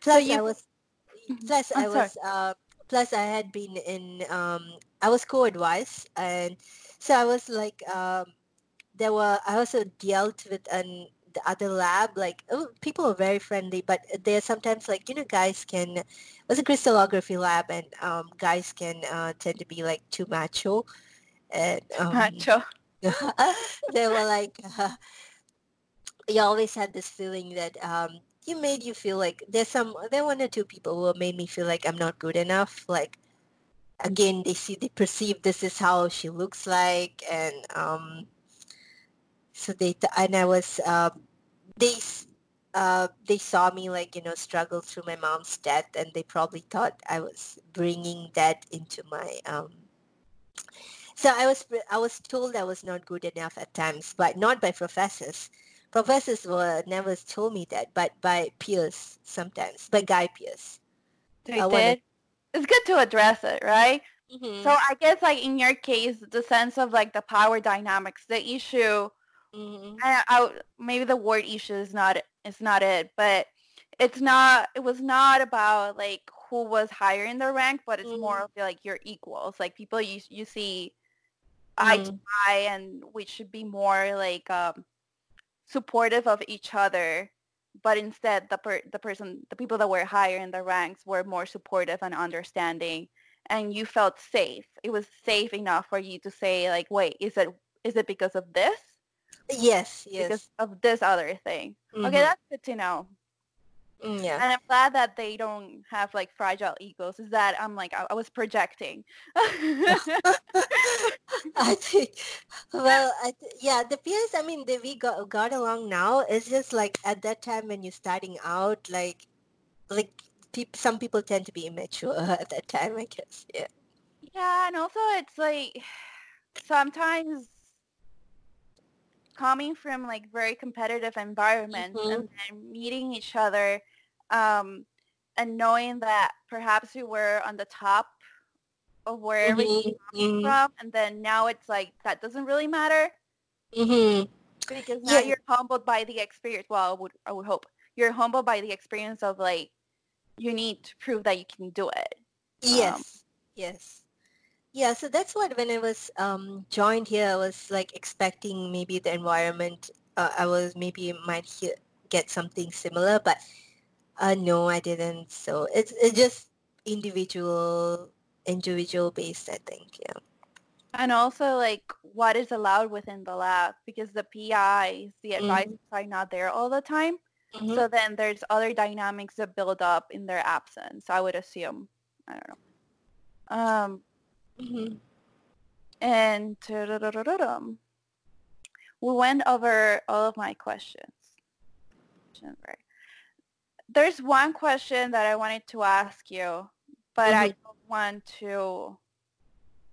S2: plus, I
S1: you-
S2: was,
S1: Mhm.
S2: plus
S1: I'm
S2: I was, uh, plus I had been in, um, I was co-advised, and so I was like, um, there were I also dealt with an the other lab like oh, people are very friendly but they're sometimes like you know guys can it was a crystallography lab and um, guys can uh, tend to be like too macho and um,
S1: Macho.
S2: they were like uh, you always had this feeling that um, you made you feel like there's some there one or two people who made me feel like I'm not good enough. Like again they see they perceive this is how she looks like and um so they th- and I was uh, they uh, they saw me like you know struggle through my mom's death and they probably thought I was bringing that into my um so I was I was told I was not good enough at times but not by professors professors were never told me that but by peers sometimes by guy peers
S1: They
S2: I
S1: did. It's good to address it, right?
S2: mm-hmm.
S1: So I guess like in your case, the sense of like the power dynamics, the issue,
S2: mm-hmm.
S1: I, I, maybe the word issue is not is not it, but it's not. It was not about like who was higher in the rank, but it's more
S2: Mhm.
S1: of like your equals, like people you you see eye to eye, and we should be more like um, supportive of each other. But instead, the per, the person, the people that were higher in the ranks were more supportive and understanding, and you felt safe. It was safe enough for you to say like, wait, is it is it because of this?
S2: yes yes
S1: Because of this other thing.
S2: Mhm.
S1: Okay, that's good to know.
S2: Mm, yeah
S1: And I'm glad that they don't have like fragile egos. Is that I'm like I, I was projecting.
S2: I think, well, I th- yeah, the peers, I mean, the, we got, got along now. It's just like at that time when you're starting out, like, like Pe- some people tend to be immature at that time, I guess. Yeah.
S1: Yeah, and also it's like sometimes coming from like very competitive environments
S2: Mhm.
S1: and then meeting each other um, and knowing that perhaps we were on the top of where everything
S2: Mhm,
S1: came
S2: mhm,
S1: from and then now it's like that doesn't really matter
S2: mhm.
S1: because now
S2: Yeah.
S1: you're humbled by the experience well I would, I would hope you're humbled by the experience of like you need to prove that you can do it
S2: Yes, yes. Yeah, so that's what when I was um, joined here, I was like expecting maybe the environment, uh, I was maybe might hear, get something similar, but uh, no, I didn't. So it's it's just individual, individual based, I think. Yeah.
S1: And also like what is allowed within the lab because the PIs, the
S2: Mhm.
S1: advisors are not there all the time.
S2: Mhm.
S1: So then there's other dynamics that build up in their absence. I would assume. I don't know. Um,
S2: Mhm.
S1: and we went over all of my questions. Right. There's one question that I wanted to ask you, but I mm-hmm. don't want to.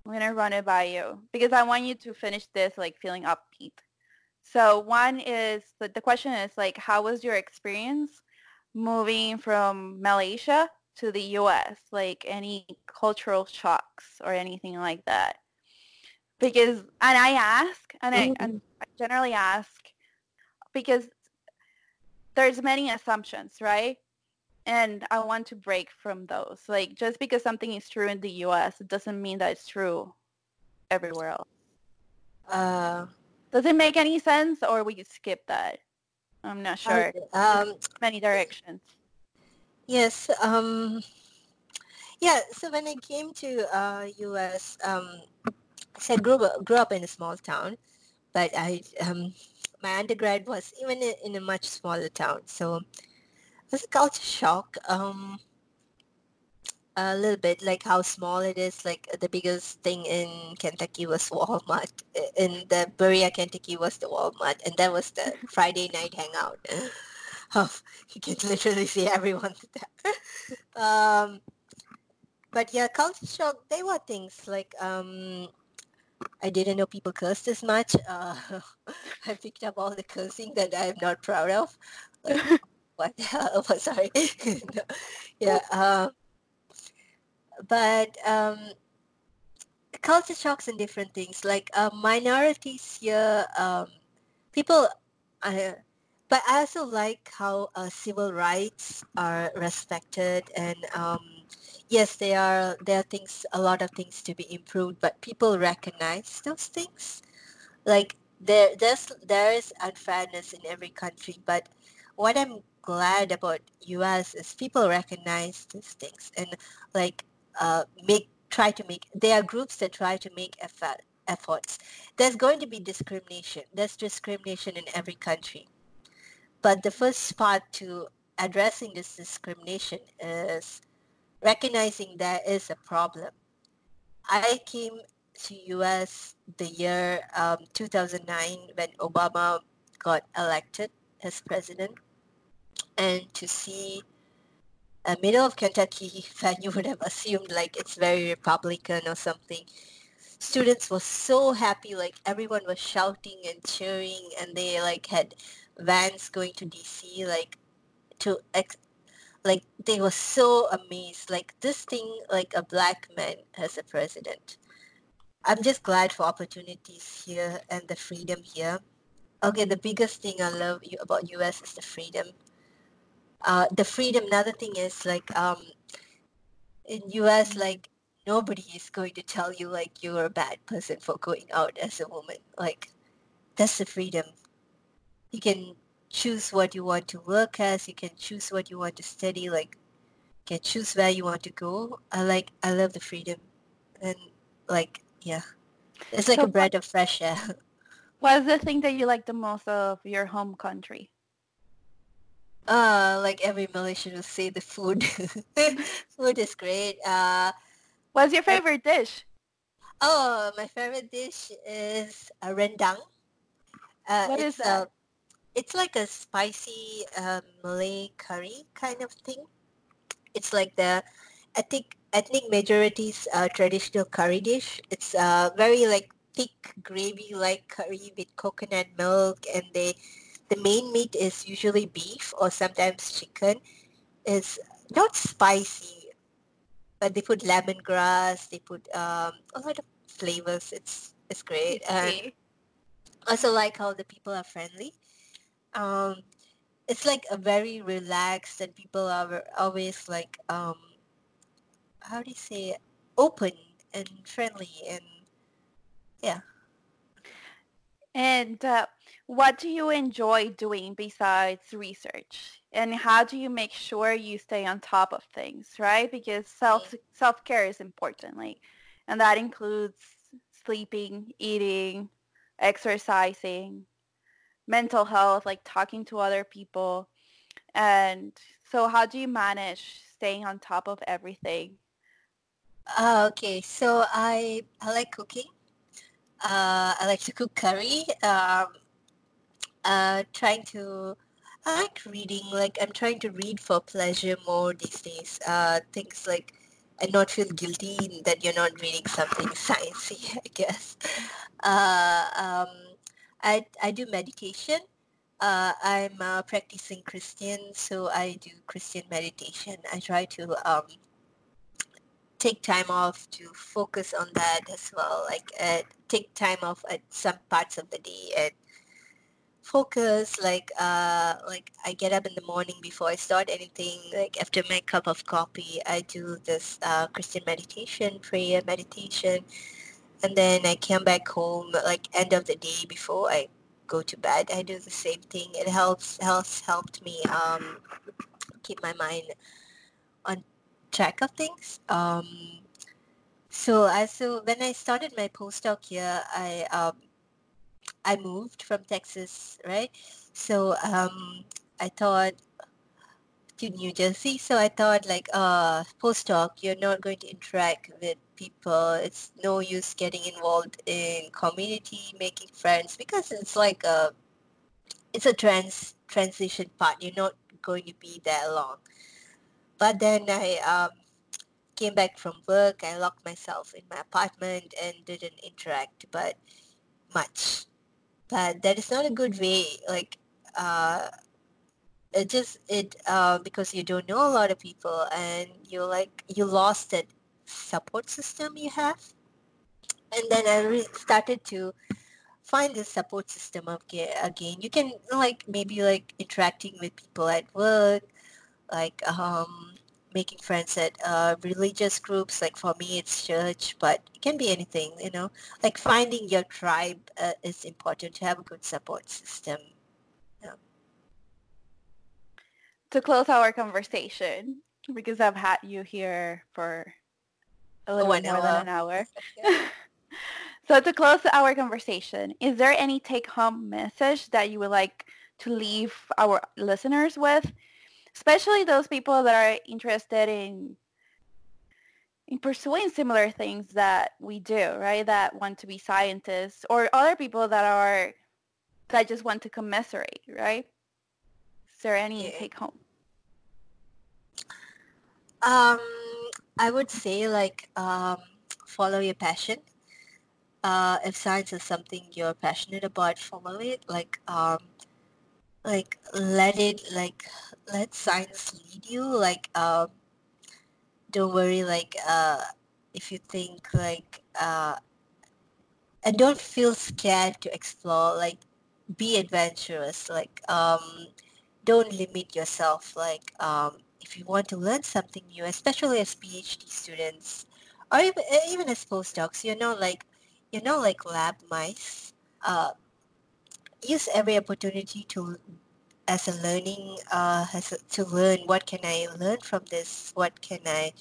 S1: I'm gonna run it by you because I want you to finish this like feeling upbeat. So one is the, the question is like, how was your experience moving from Malaysia to the U.S.? Like any cultural shocks or anything like that? Because and I ask and I, and mm-hmm. I generally ask because there's many assumptions, right? And I want to break from those. Like just because something is true in the U.S. it doesn't mean that it's true everywhere else.
S2: Uh,
S1: Does it make any sense or we skip that? I'm not sure.
S2: um,
S1: Many directions.
S2: Yes. Um, yeah. So when I came to uh, U.S., um, so I grew up, grew up in a small town, but I um, my undergrad was even in, a much smaller town. So it was a culture shock. Um, a little bit like how small it is. Like the biggest thing in Kentucky was Walmart. In the Berea, Kentucky was the Walmart, and that was the Friday night hangout. Oh, you can literally see everyone there. um, but yeah, culture shock. They were things like um, I didn't know people cursed as much. Uh, I picked up all the cursing that I'm not proud of. What? oh, sorry. no. Yeah. Uh, but um, culture shocks and different things like uh, minorities here. Um, people. Uh, but I also like how uh, civil rights are respected and um, yes, there are there are things a lot of things to be improved, but people recognize those things. Like there there's there is unfairness in every country, but what I'm glad about US is people recognize these things and like uh, make try to make there are groups that try to make effort efforts. There's going to be discrimination. There's discrimination in every country. But the first part to addressing this discrimination is recognizing there is a problem. I came to US the year um, 2009 when Obama got elected as president and to see a middle of Kentucky when you would have assumed like it's very Republican or something. Students were so happy, like everyone was shouting and cheering and they like had vans going to DC like to ex- like they were so amazed like this thing like a black man as a president. I'm just glad for opportunities here and the freedom here. Okay the biggest thing i love about us is the freedom. Uh, the freedom another thing is like um in us like nobody is going to tell you like you're a bad person for going out as a woman. Like that's the freedom. You can choose what you want to work as you can choose what you want to study like you can choose where you want to go i like i love the freedom and like yeah it's like
S1: So
S2: a breath of fresh air
S1: What's the thing that you like the most of your home country?
S2: uh like every malaysian will say the food food is great uh
S1: What's your favorite dish?
S2: oh my favorite dish is a rendang uh,
S1: What is that?
S2: A, it's like a spicy uh, Malay curry kind of thing. it's like the ethnic ethnic majorities uh, traditional curry dish. It's uh, very like thick gravy like curry with coconut milk and they the main meat is usually beef or sometimes chicken. It's not spicy, but they put lemongrass. They put um, a lot of flavors. It's it's great. And also like how the people are friendly. Um, it's like a very relaxed and people are always like um, how do you say open and friendly and yeah.
S1: And uh, what do you enjoy doing besides research? And how do you make sure you stay on top of things, right? Because self self care is important, like, and that includes sleeping, eating, exercising, mental health, like talking to other people. And so how do you manage staying on top of everything?
S2: Uh, okay, so I I like cooking. Uh, I like to cook curry. Um, uh, trying to I like reading. Like I'm trying to read for pleasure more these days. Uh, things like and not feel guilty that you're not reading something sciencey. I guess. Uh, um, I I do meditation. Uh, I'm a practicing Christian, so I do Christian meditation. I try to um, take time off to focus on that as well. Like uh, take time off at some parts of the day and focus. Like uh, like I get up in the morning before I start anything. Like after my cup of coffee, I do this uh, Christian meditation, prayer meditation, and then I come back home. Like end of the day before I go to bed, I do the same thing. It helps helps helped me um, keep my mind on track of things. Um, so I so when I started my postdoc here, I um, I moved from Texas, right? So um, I thought to New Jersey. So I thought like uh, postdoc, you're not going to interact with people. It's no use getting involved in community, making friends because it's like a it's a trans transition part. You're not going to be there long. But then I um, came back from work. I locked myself in my apartment and didn't interact, but much. But that is not a good way. Like, uh, it just it uh, because you don't know a lot of people and you're like you lost that support system you have. And then I re- started to find this support system again. You can like maybe like interacting with people at work, like um, making friends at uh, religious groups. Like for me, it's church, but it can be anything. You know, like finding your tribe uh, is important to have a good support system.
S1: To close our conversation, because I've had you here for a little more hour. than an hour. so to close our conversation, is there any take-home message that you would like to leave our listeners with? especially those people that are interested in in pursuing similar things that we do, right? That want to be scientists or other people that are that just want to commiserate, right? Is there any yeah. take home?
S2: Um, I would say like um, follow your passion. Uh, if science is something you're passionate about, follow it. Like um, like let it like let science lead you like uh, don't worry like uh, if you think like uh, and don't feel scared to explore like be adventurous like um, don't limit yourself like um, if you want to learn something new especially as phd students or even, even as postdocs you know, like you're not like lab mice uh, use every opportunity to as a learning uh, as a, to learn what can I learn from this what can I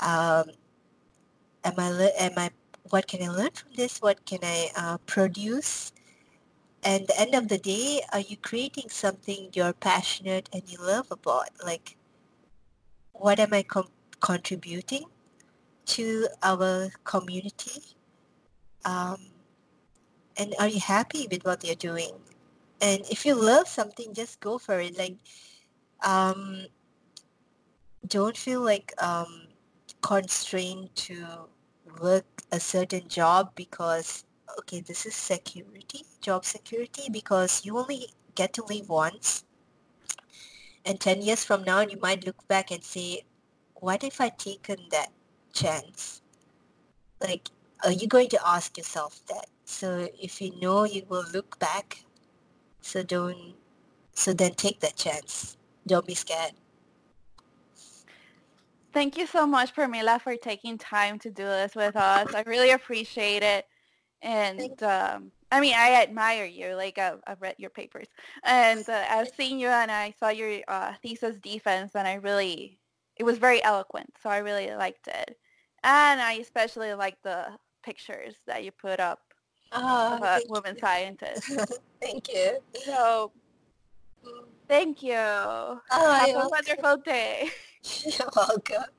S2: um, am I am I what can I learn from this what can I uh, produce and the end of the day are you creating something you're passionate and you love about? Like what am I com- contributing to our community? Um, and are you happy with what you're doing? And if you love something just go for it. Like um don't feel like um, constrained to work a certain job because okay this is security job security because you only get to leave once. And 10 years from now you might look back and say what if i taken that chance? Like are you going to ask yourself that? So if you know you will look back. So don't so then take that chance. Don't be scared.
S1: Thank you so much, Pramila, for taking time to do this with us. I really appreciate it. And um, I mean, I admire you. Like I've, I've read your papers, and uh, I've seen you, and I saw your uh, thesis defense, and I really, it was very eloquent. So I really liked it, and I especially liked the pictures that you put up
S2: oh,
S1: of a woman you. scientist.
S2: thank you.
S1: So, thank you. Oh, Have a wonderful day.
S2: You're welcome.